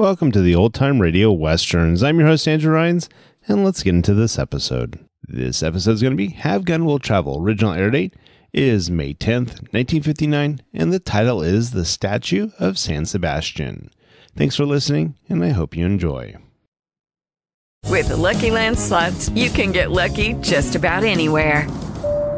Welcome to the Old Time Radio Westerns. I'm your host, Andrew Rhynes, and let's get into this episode. This episode is going to be Have Gun Will Travel. Original air date is May 10th, 1959, and the title is The Statue of San Sebastian. Thanks for listening, and I hope you enjoy. With the Lucky Land slots, you can get lucky just about anywhere.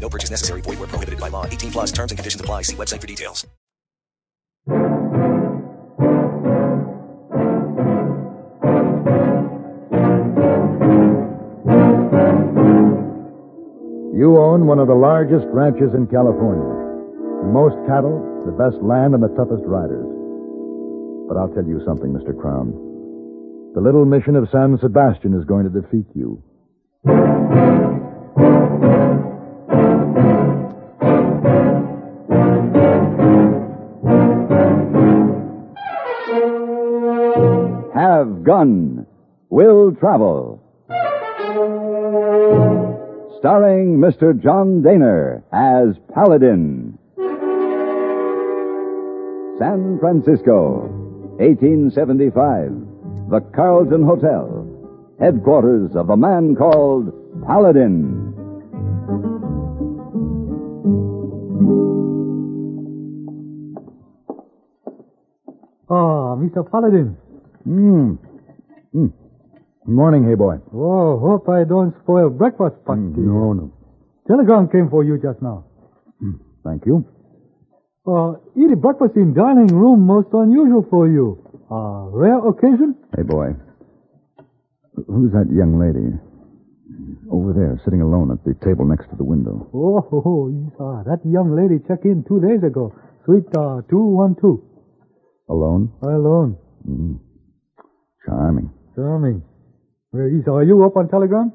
No purchase necessary. Void were prohibited by law. 18 plus terms and conditions apply. See website for details. You own one of the largest ranches in California. The most cattle, the best land, and the toughest riders. But I'll tell you something, Mr. Crown. The little mission of San Sebastian is going to defeat you. Gun Will Travel. Starring Mr. John Dehner as Paladin. San Francisco, 1875. The Carlton Hotel. Headquarters of a man called Paladin. Ah, Mr. Paladin. Hmm. Hmm. Morning, hey boy. Oh, hope I don't spoil breakfast party. No, no. Telegram came for you just now. Thank you. Uh, eating breakfast in dining room most unusual for you. Uh, rare occasion? Hey boy. Who's that young lady? Over there, sitting alone at the table next to the window. Oh, oh, oh, uh, that young lady checked in two days ago. Suite uh, 212. Alone? Alone. Mm. Charming. Charming. Well, Isa, are you up on Telegram?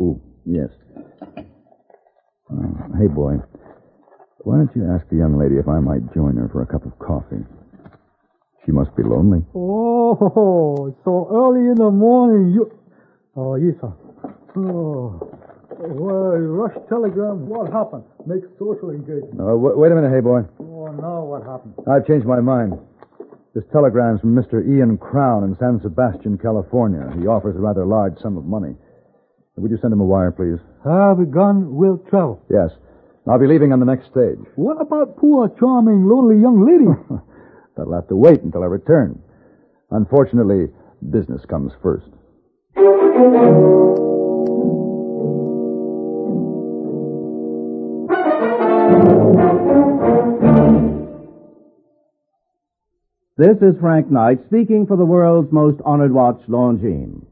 Oh, yes. Uh, hey, boy. Why don't you ask the young lady if I might join her for a cup of coffee? She must be lonely. Oh, so early in the morning. You. Oh, Isa. Oh. Well, rush telegram. What happened? Make social engagement. Uh, w- wait a minute, hey, boy. Oh, now what happened? I've changed my mind. This telegram's from Mr. Ian Crown in San Sebastian, California. He offers a rather large sum of money. Would you send him a wire, please? Have a We'll travel. Yes. I'll be leaving on the next stage. What about poor, charming, lonely young lady? That'll have to wait until I return. Unfortunately, business comes first. This is Frank Knight speaking for the world's most honored watch, Longines.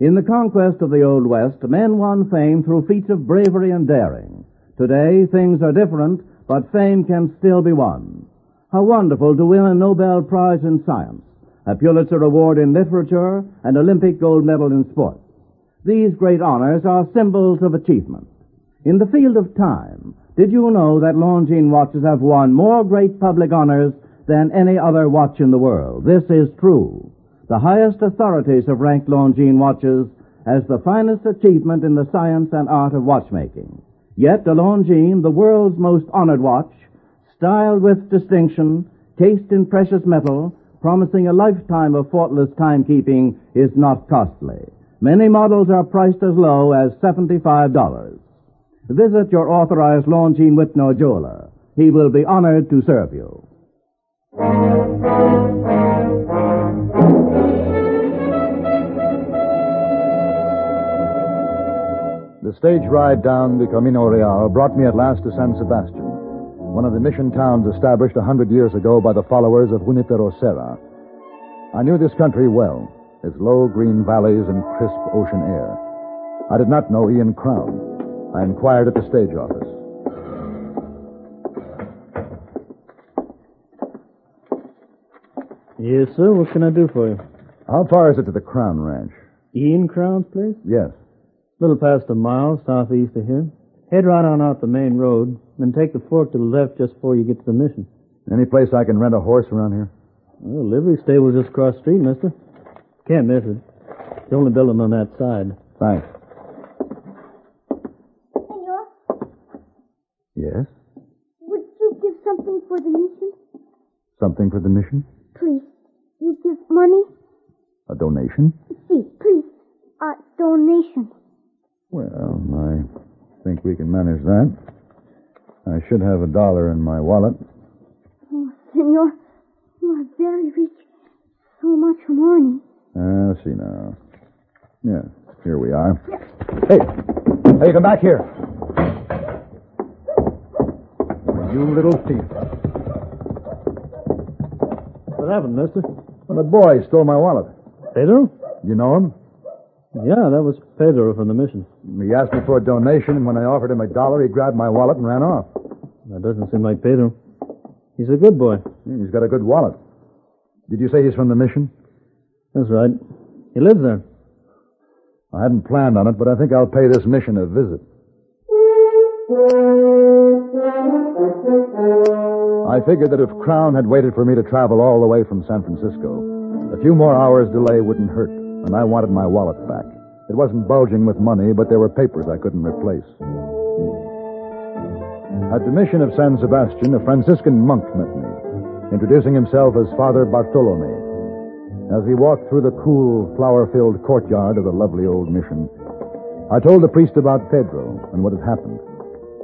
In the conquest of the Old West, men won fame through feats of bravery and daring. Today, things are different, but fame can still be won. How wonderful to win a Nobel Prize in Science, a Pulitzer Award in Literature, and Olympic gold medal in sports. These great honors are symbols of achievement. In the field of time, did you know that Longines watches have won more great public honors than any other watch in the world? This is true. The highest authorities have ranked Longines watches as the finest achievement in the science and art of watchmaking. Yet the Longines, the world's most honored watch, styled with distinction, cased in precious metal, promising a lifetime of faultless timekeeping, is not costly. Many models are priced as low as $75. Visit your authorized Longines Wittnauer jeweler. He will be honored to serve you. The stage ride down the Camino Real brought me at last to San Sebastian, one of the mission towns established a hundred years ago by the followers of Junipero Serra. I knew this country well, its low green valleys and crisp ocean air. I did not know Ian Crown. I inquired at the stage office. Yes, sir. What can I do for you? How far is it to the Crown Ranch? Ian Crown's place? Yes. A little past a mile southeast of here. Head right on out the main road, then take the fork to the left just before you get to the mission. Any place I can rent a horse around here? Well, livery stable's just across the street, mister. Can't miss it. It's the only building on that side. Thanks. Senor, Yes? would you give something for the mission? Something for the mission? Please. You give money? A donation? See, please. A donation. Well, I think we can manage that. I should have a dollar in my wallet. Oh, Senor, you are very rich. So much money. Uh, see now. Yeah, here we are. Hey, hey, come back here. You little thief. What happened, mister? Well, the boy stole my wallet. Pedro? You know him? Yeah, that was Pedro from the mission. He asked me for a donation, and when I offered him a dollar, he grabbed my wallet and ran off. That doesn't seem like Pedro. He's a good boy. He's got a good wallet. Did you say he's from the mission? That's right. He lives there. I hadn't planned on it, but I think I'll pay this mission a visit. I figured that if Crown had waited for me to travel all the way from San Francisco, a few more hours' delay wouldn't hurt, and I wanted my wallet back. It wasn't bulging with money, but there were papers I couldn't replace. At the mission of San Sebastian, a Franciscan monk met me, introducing himself as Father Bartolome. As we walked through the cool, flower filled courtyard of the lovely old mission, I told the priest about Pedro and what had happened.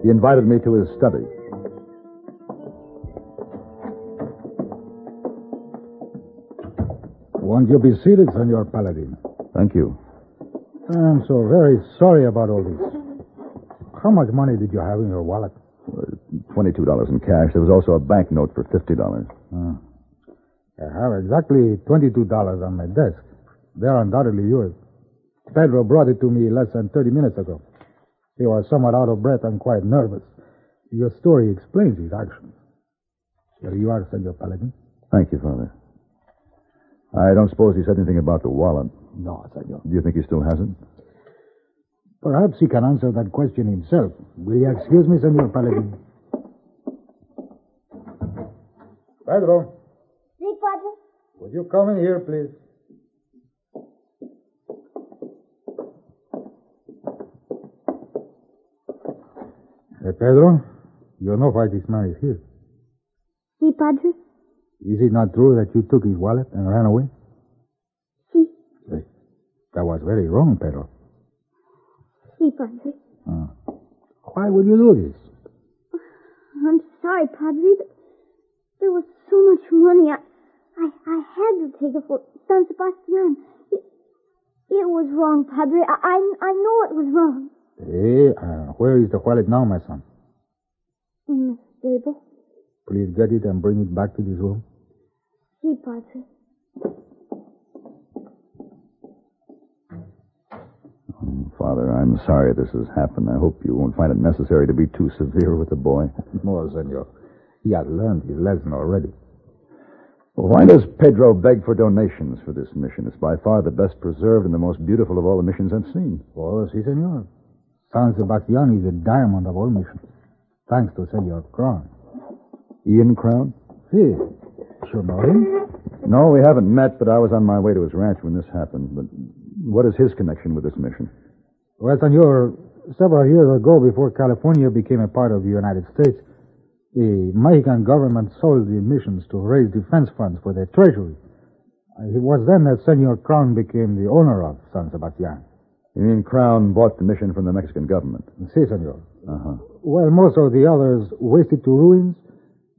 He invited me to his study. Won't you be seated, Senor Paladin? Thank you. I'm so very sorry about all this. How much money did you have in your wallet? $22 in cash. There was also a banknote for $50. Ah. I have exactly $22 on my desk. They're undoubtedly yours. Pedro brought it to me less than 30 minutes ago. He was somewhat out of breath and quite nervous. Your story explains his actions. Here you are, Senor Paladin. Thank you, Father. I don't suppose he said anything about the wallet. No, Senor. Do you think he still has it? Perhaps he can answer that question himself. Will you excuse me, Senor Paladin? Pedro, See, Padre? would you come in here, please? Hey, Pedro, you know why this man is here. See, Padre? Is it not true that you took his wallet and ran away? See. Hey, that was very wrong, Pedro. See, Padre? Ah. Why would you do this? I'm sorry, Padre, but there was so much money. I, I, I had to take it for San Sebastian. It, it was wrong, Padre. I, I, I know it was wrong. Hey, uh, where is the wallet now, my son? In the stable. Please get it and bring it back to this room. See, See, Padre. Father, I'm sorry this has happened. I hope you won't find it necessary to be too severe with the boy. More, senor. He has learned his lesson already. Why does Pedro beg for donations for this mission? It's by far the best preserved and the most beautiful of all the missions I've seen. Oh, si, senor. San Sebastian is the diamond of all missions. Thanks to Senor Crown. Ian Crown? Si. Should know him? No, we haven't met, but I was on my way to his ranch when this happened. But what is his connection with this mission? Well, senor, several years ago, before California became a part of the United States, the Mexican government sold the missions to raise defense funds for their treasury. Uh, It was then that Senor Crown became the owner of San Sebastian. You mean Crown bought the mission from the Mexican government? Si, senor. Uh-huh. While most of the others wasted to ruins,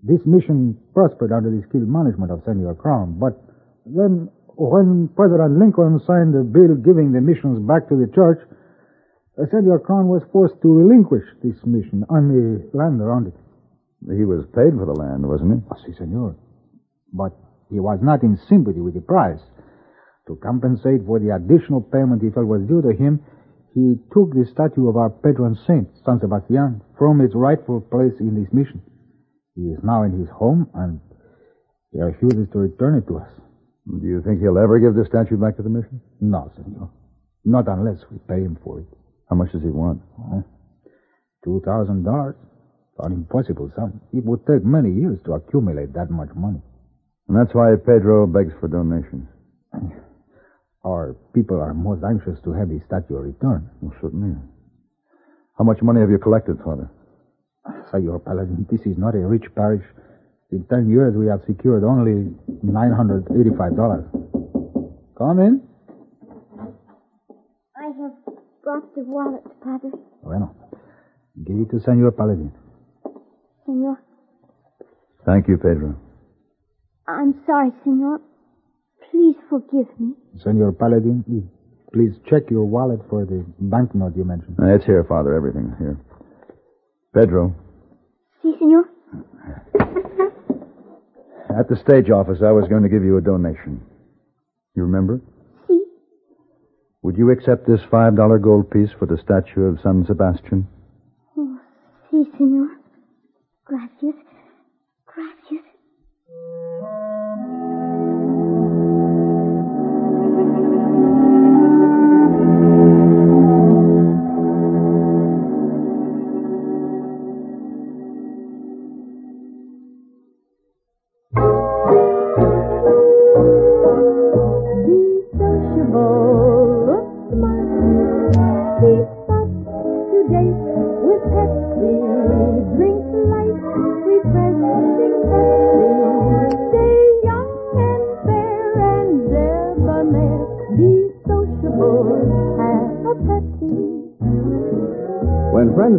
this mission prospered under the skilled management of Senor Crown. But then, when President Lincoln signed a bill giving the missions back to the church, uh, Senor Crown was forced to relinquish this mission on the land around it. He was paid for the land, wasn't he? Ah, si, senor. But he was not in sympathy with the price. To compensate for the additional payment he felt was due to him, he took the statue of our patron saint, San Sebastian, from its rightful place in this mission. He is now in his home, and he refuses to return it to us. Do you think he'll ever give the statue back to the mission? No, senor. Not unless we pay him for it. How much does he want? Oh, Two thousand dollars? An impossible sum. It would take many years to accumulate that much money. And that's why Pedro begs for donations. Our people are most anxious to have the statue returned. Well, certainly. How much money have you collected, Father? Senor Paladin, this is not a rich parish. In ten years, we have secured only $985. Come in. I have brought the wallet, Padre. Bueno. Give it to Senor Paladin. Senor, Thank you, Pedro. I'm sorry, Senor. Please forgive me. Senor Paladin, please check your wallet for the banknote you mentioned. It's here, Father. Everything here. Pedro, Si, Senor. at the stage office, I was going to give you a donation. You remember? Si. Would you accept this $5 gold piece for the statue of San Sebastian? Oh, si, Senor. Gracias. Gracias.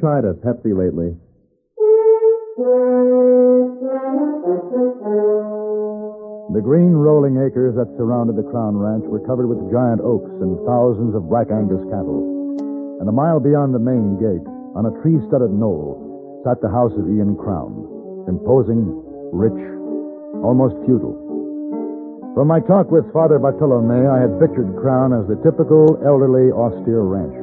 Tried a Pepsi lately? The green rolling acres that surrounded the Crown Ranch were covered with giant oaks and thousands of black Angus cattle. And a mile beyond the main gate, on a tree studded knoll, sat the house of Ian Crown, imposing, rich, almost feudal. From my talk with Father Bartolome, I had pictured Crown as the typical elderly, austere rancher.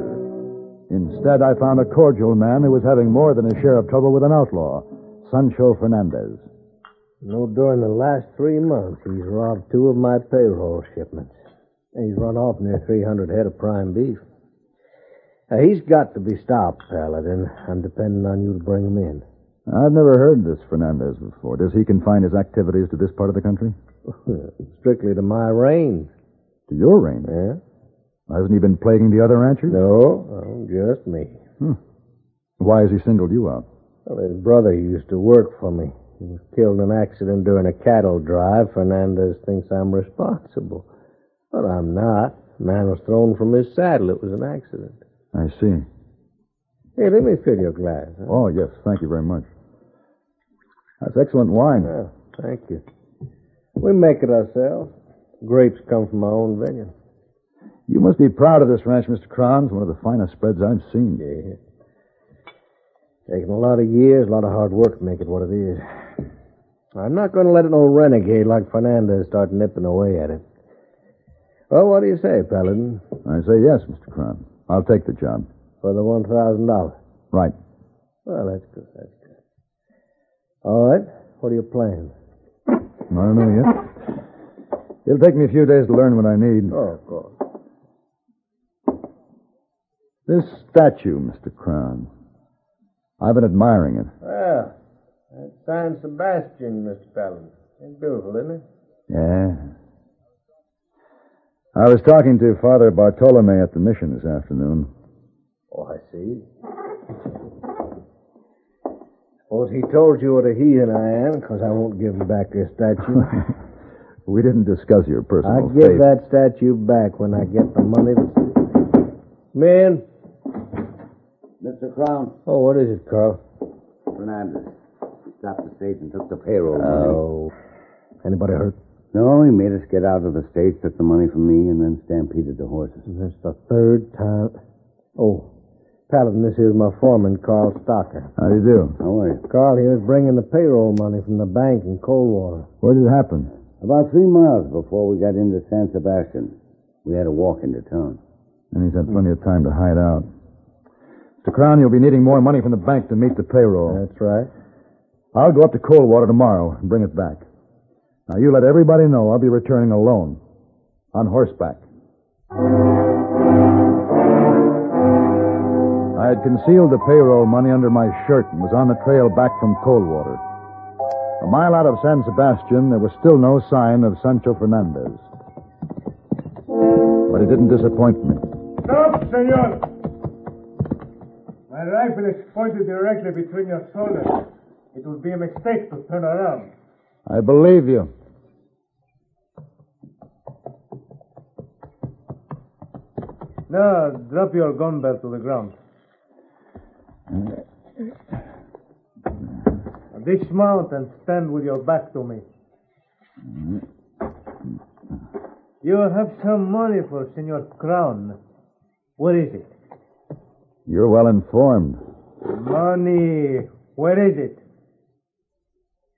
Instead, I found a cordial man who was having more than his share of trouble with an outlaw, Sancho Fernandez. No, during the last three months, he's robbed two of my payroll shipments. And he's run off near 300 head of prime beef. Now, he's got to be stopped, Paladin. I'm depending on you to bring him in. I've never heard this Fernandez before. Does he confine his activities to this part of the country? Strictly to my range. To your range? Yeah? Hasn't he been plaguing the other ranchers? No, no, just me. Hmm. Why has he singled you out? Well, his brother used to work for me. He was killed in an accident during a cattle drive. Fernandez thinks I'm responsible. But I'm not. The man was thrown from his saddle. It was an accident. I see. Hey, let me fill your glass. huh? Oh, yes. Thank you very much. That's excellent wine. Well, thank you. We make it ourselves. Grapes come from our own vineyard. You must be proud of this ranch, Mr. Crons. One of the finest spreads I've seen. Yeah. Taken a lot of years, a lot of hard work to make it what it is. I'm not going to let an old renegade like Fernandez start nipping away at it. Well, what do you say, Paladin? I say yes, Mr. Crown. I'll take the job. For the one thousand dollars. Right. Well, that's good. That's good. All right. What are your plans? I don't know yet. It'll take me a few days to learn what I need. Oh, of course. This statue, Mr. Crown. I've been admiring it. Well, that's San Sebastian, Mr. Paladin. It's beautiful, isn't it? Yeah. I was talking to Father Bartolome at the mission this afternoon. Oh, I see. Suppose he told you what a heathen I am, because I won't give him back your statue. we didn't discuss your personal I'll give that statue back when I get the money. That's... Man. Mr. Crown. Oh, what is it, Carl? Fernandez. He stopped the stage and took the payroll money. Oh. Anybody hurt? No, he made us get out of the stage, took the money from me, and then stampeded the horses. That's the third time. Oh, Paladin, this here's my foreman, Carl Stocker. How do you do? How are you? Carl, he was bringing the payroll money from the bank in Coldwater. Where did it happen? About three miles before we got into San Sebastian. We had to walk into town. And he's had plenty of time to hide out. Mr. Crown, you'll be needing more money from the bank to meet the payroll. That's right. I'll go up to Coldwater tomorrow and bring it back. Now, you let everybody know I'll be returning alone. On horseback. I had concealed the payroll money under my shirt and was on the trail back from Coldwater. A mile out of San Sebastian, there was still no sign of Sancho Fernandez. But it didn't disappoint me. Stop, senor! My rifle is pointed directly between your shoulders. It would be a mistake to turn around. I believe you. Now, drop your gun barrel to the ground. Dismount and stand with your back to me. You have some money for Senor Crown. What is it? You're well informed. Money. Where is it?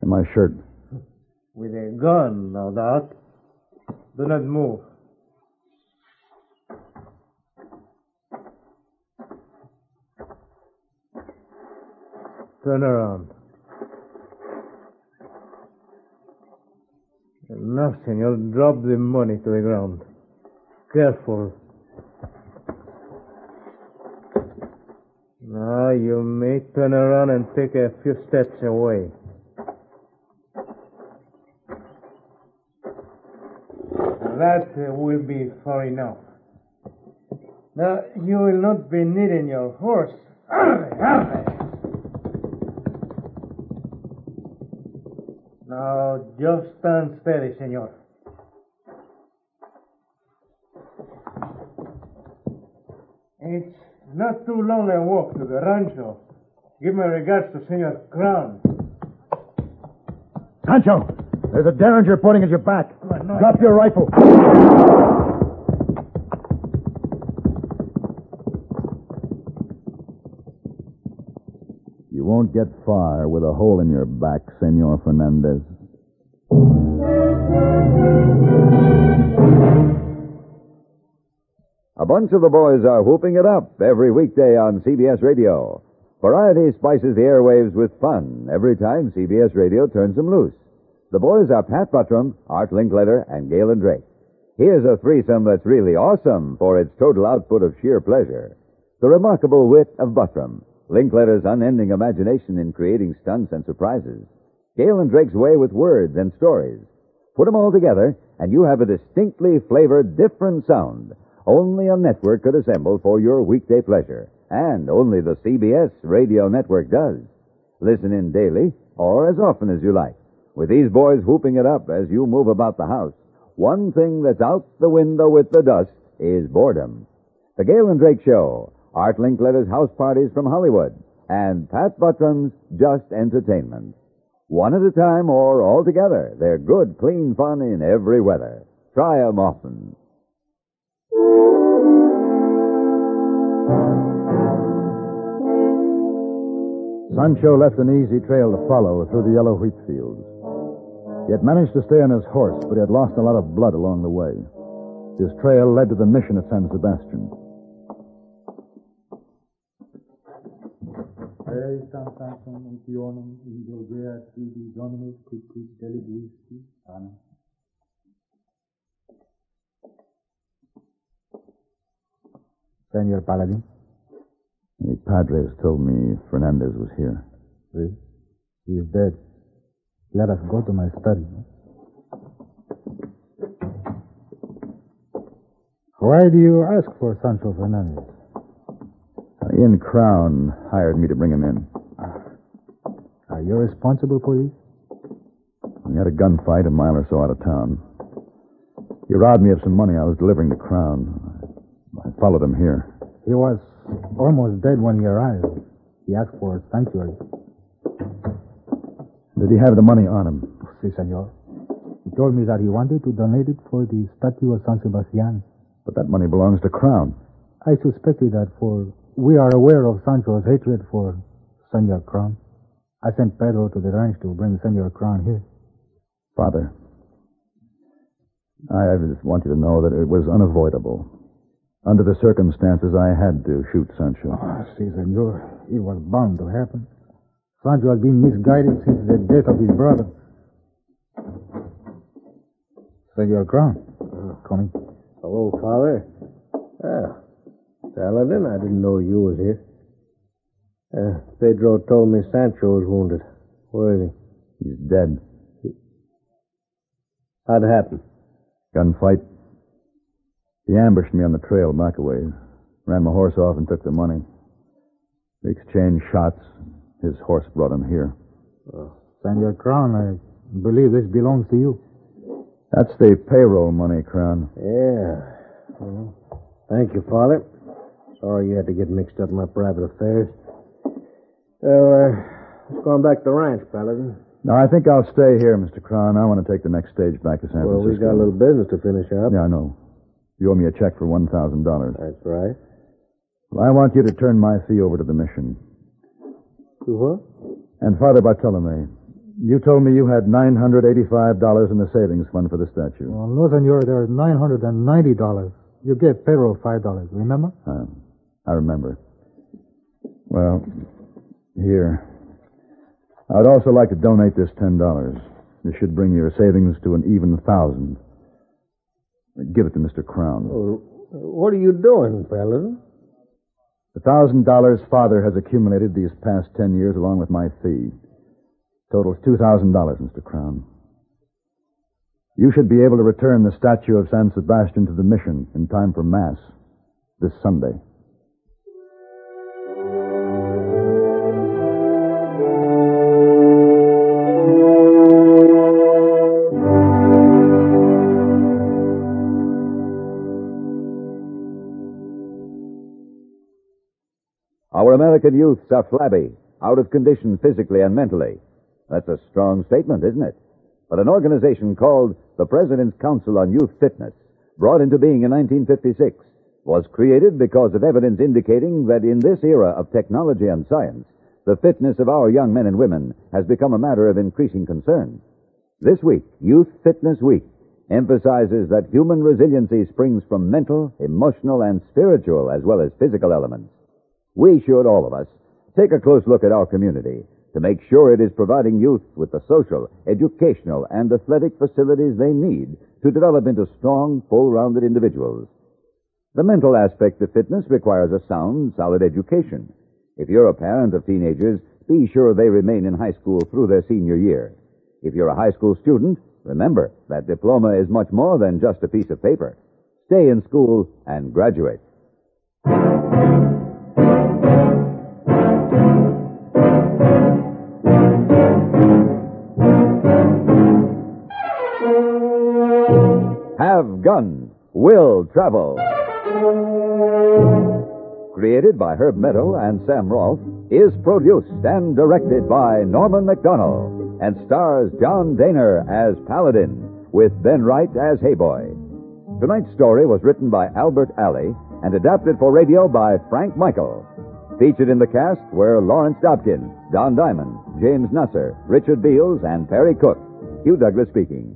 In my shirt. With a gun, no doubt. Do not move. Turn around. Now, senor, drop the money to the ground. Careful. You may turn around and take a few steps away. That will be far enough. Now, you will not be needing your horse. Now, just stand steady, senor. It's not too long a walk to the rancho. Give my regards to Senor Crown. Sancho, there's a derringer pointing at your back. Oh, Drop your rifle. You won't get far with a hole in your back, Senor Fernandez. A bunch of the boys are whooping it up every weekday on CBS Radio. Variety spices the airwaves with fun every time CBS Radio turns them loose. The boys are Pat Buttram, Art Linkletter, and Galen Drake. Here's a threesome that's really awesome for its total output of sheer pleasure. The remarkable wit of Buttram, Linkletter's unending imagination in creating stunts and surprises, Galen Drake's way with words and stories. Put them all together, and you have a distinctly flavored, different sound. Only a network could assemble for your weekday pleasure, and only the CBS radio network does. Listen in daily or as often as you like. With these boys whooping it up as you move about the house, one thing that's out the window with the dust is boredom. The Galen Drake Show, Art Linkletter's house parties from Hollywood, and Pat Buttram's Just Entertainment. One at a time or all together, they're good, clean fun in every weather. Try 'em often. Sancho left an easy trail to follow through the yellow wheat fields. He had managed to stay on his horse, but he had lost a lot of blood along the way. His trail led to the mission at San Sebastian. Senor Paladin. The Padres told me Fernandez was here. See? He is dead. Let us go to my study. Why do you ask for Sancho Fernandez? Uh, Ian Crown hired me to bring him in. Are you responsible for this? We had a gunfight a mile or so out of town. He robbed me of some money I was delivering to Crown. I followed him here. He was almost dead when he arrived. He asked for sanctuary. Did he have the money on him? Si, senor. He told me that he wanted to donate it for the statue of San Sebastian. But that money belongs to Crown. I suspected that for we are aware of Sancho's hatred for Senor Crown. I sent Pedro to the ranch to bring Senor Crown here. Father, I just want you to know that it was unavoidable. Under the circumstances, I had to shoot Sancho. Ah, si, senor. It was bound to happen. Sancho has been misguided since the death of his brother. Senor Crown, coming. Hello, Father. Ah, Paladin, I didn't know you was here. Uh, Pedro told me Sancho was wounded. Where is he? He's dead. How'd it happen? Gunfight. He ambushed me on the trail back a ways. Ran my horse off and took the money. We exchanged shots. His horse brought him here. Oh. Senor Crown, I believe this belongs to you. That's the payroll money, Crown. Yeah. Well, thank you, Father. Sorry you had to get mixed up in my private affairs. Well, uh, let's go on back to the ranch, Paladin. No, I think I'll stay here, Mr. Crown. I want to take the next stage back to San Francisco. Well, we got a little business to finish up. Yeah, I know. You owe me a check for $1,000. That's right. Well, I want you to turn my fee over to the mission. To what? And Father Bartolome, you told me you had $985 in the savings fund for the statue. Well, no, senor, there's $990. You gave Pedro $5, remember? Uh, I remember. Well, here. I'd also like to donate this $10. This should bring your savings to an even thousand. Give it to Mr. Crown. Well, what are you doing, Paladin? The thousand dollars father has accumulated these past ten years along with my fee. Totals two thousand dollars, Mr. Crown. You should be able to return the statue of San Sebastian to the mission in time for Mass this Sunday. American youths are flabby, out of condition physically and mentally. That's a strong statement, isn't it? But an organization called the President's Council on Youth Fitness, brought into being in 1956, was created because of evidence indicating that in this era of technology and science, the fitness of our young men and women has become a matter of increasing concern. This week, Youth Fitness Week, emphasizes that human resiliency springs from mental, emotional, and spiritual as well as physical elements. We should, all of us, take a close look at our community to make sure it is providing youth with the social, educational, and athletic facilities they need to develop into strong, full-rounded individuals. The mental aspect of fitness requires a sound, solid education. If you're a parent of teenagers, be sure they remain in high school through their senior year. If you're a high school student, remember that diploma is much more than just a piece of paper. Stay in school and graduate. Have Gun, Will Travel. Created by Herb Meadow and Sam Rolfe, is produced and directed by Norman MacDonnell and stars John Dehner as Paladin with Ben Wright as Heyboy. Tonight's story was written by Albert Aley and adapted for radio by Frank Michael. Featured in the cast were Lawrence Dobkin, Don Diamond, James Nusser, Richard Beals, and Perry Cook. Hugh Douglas speaking.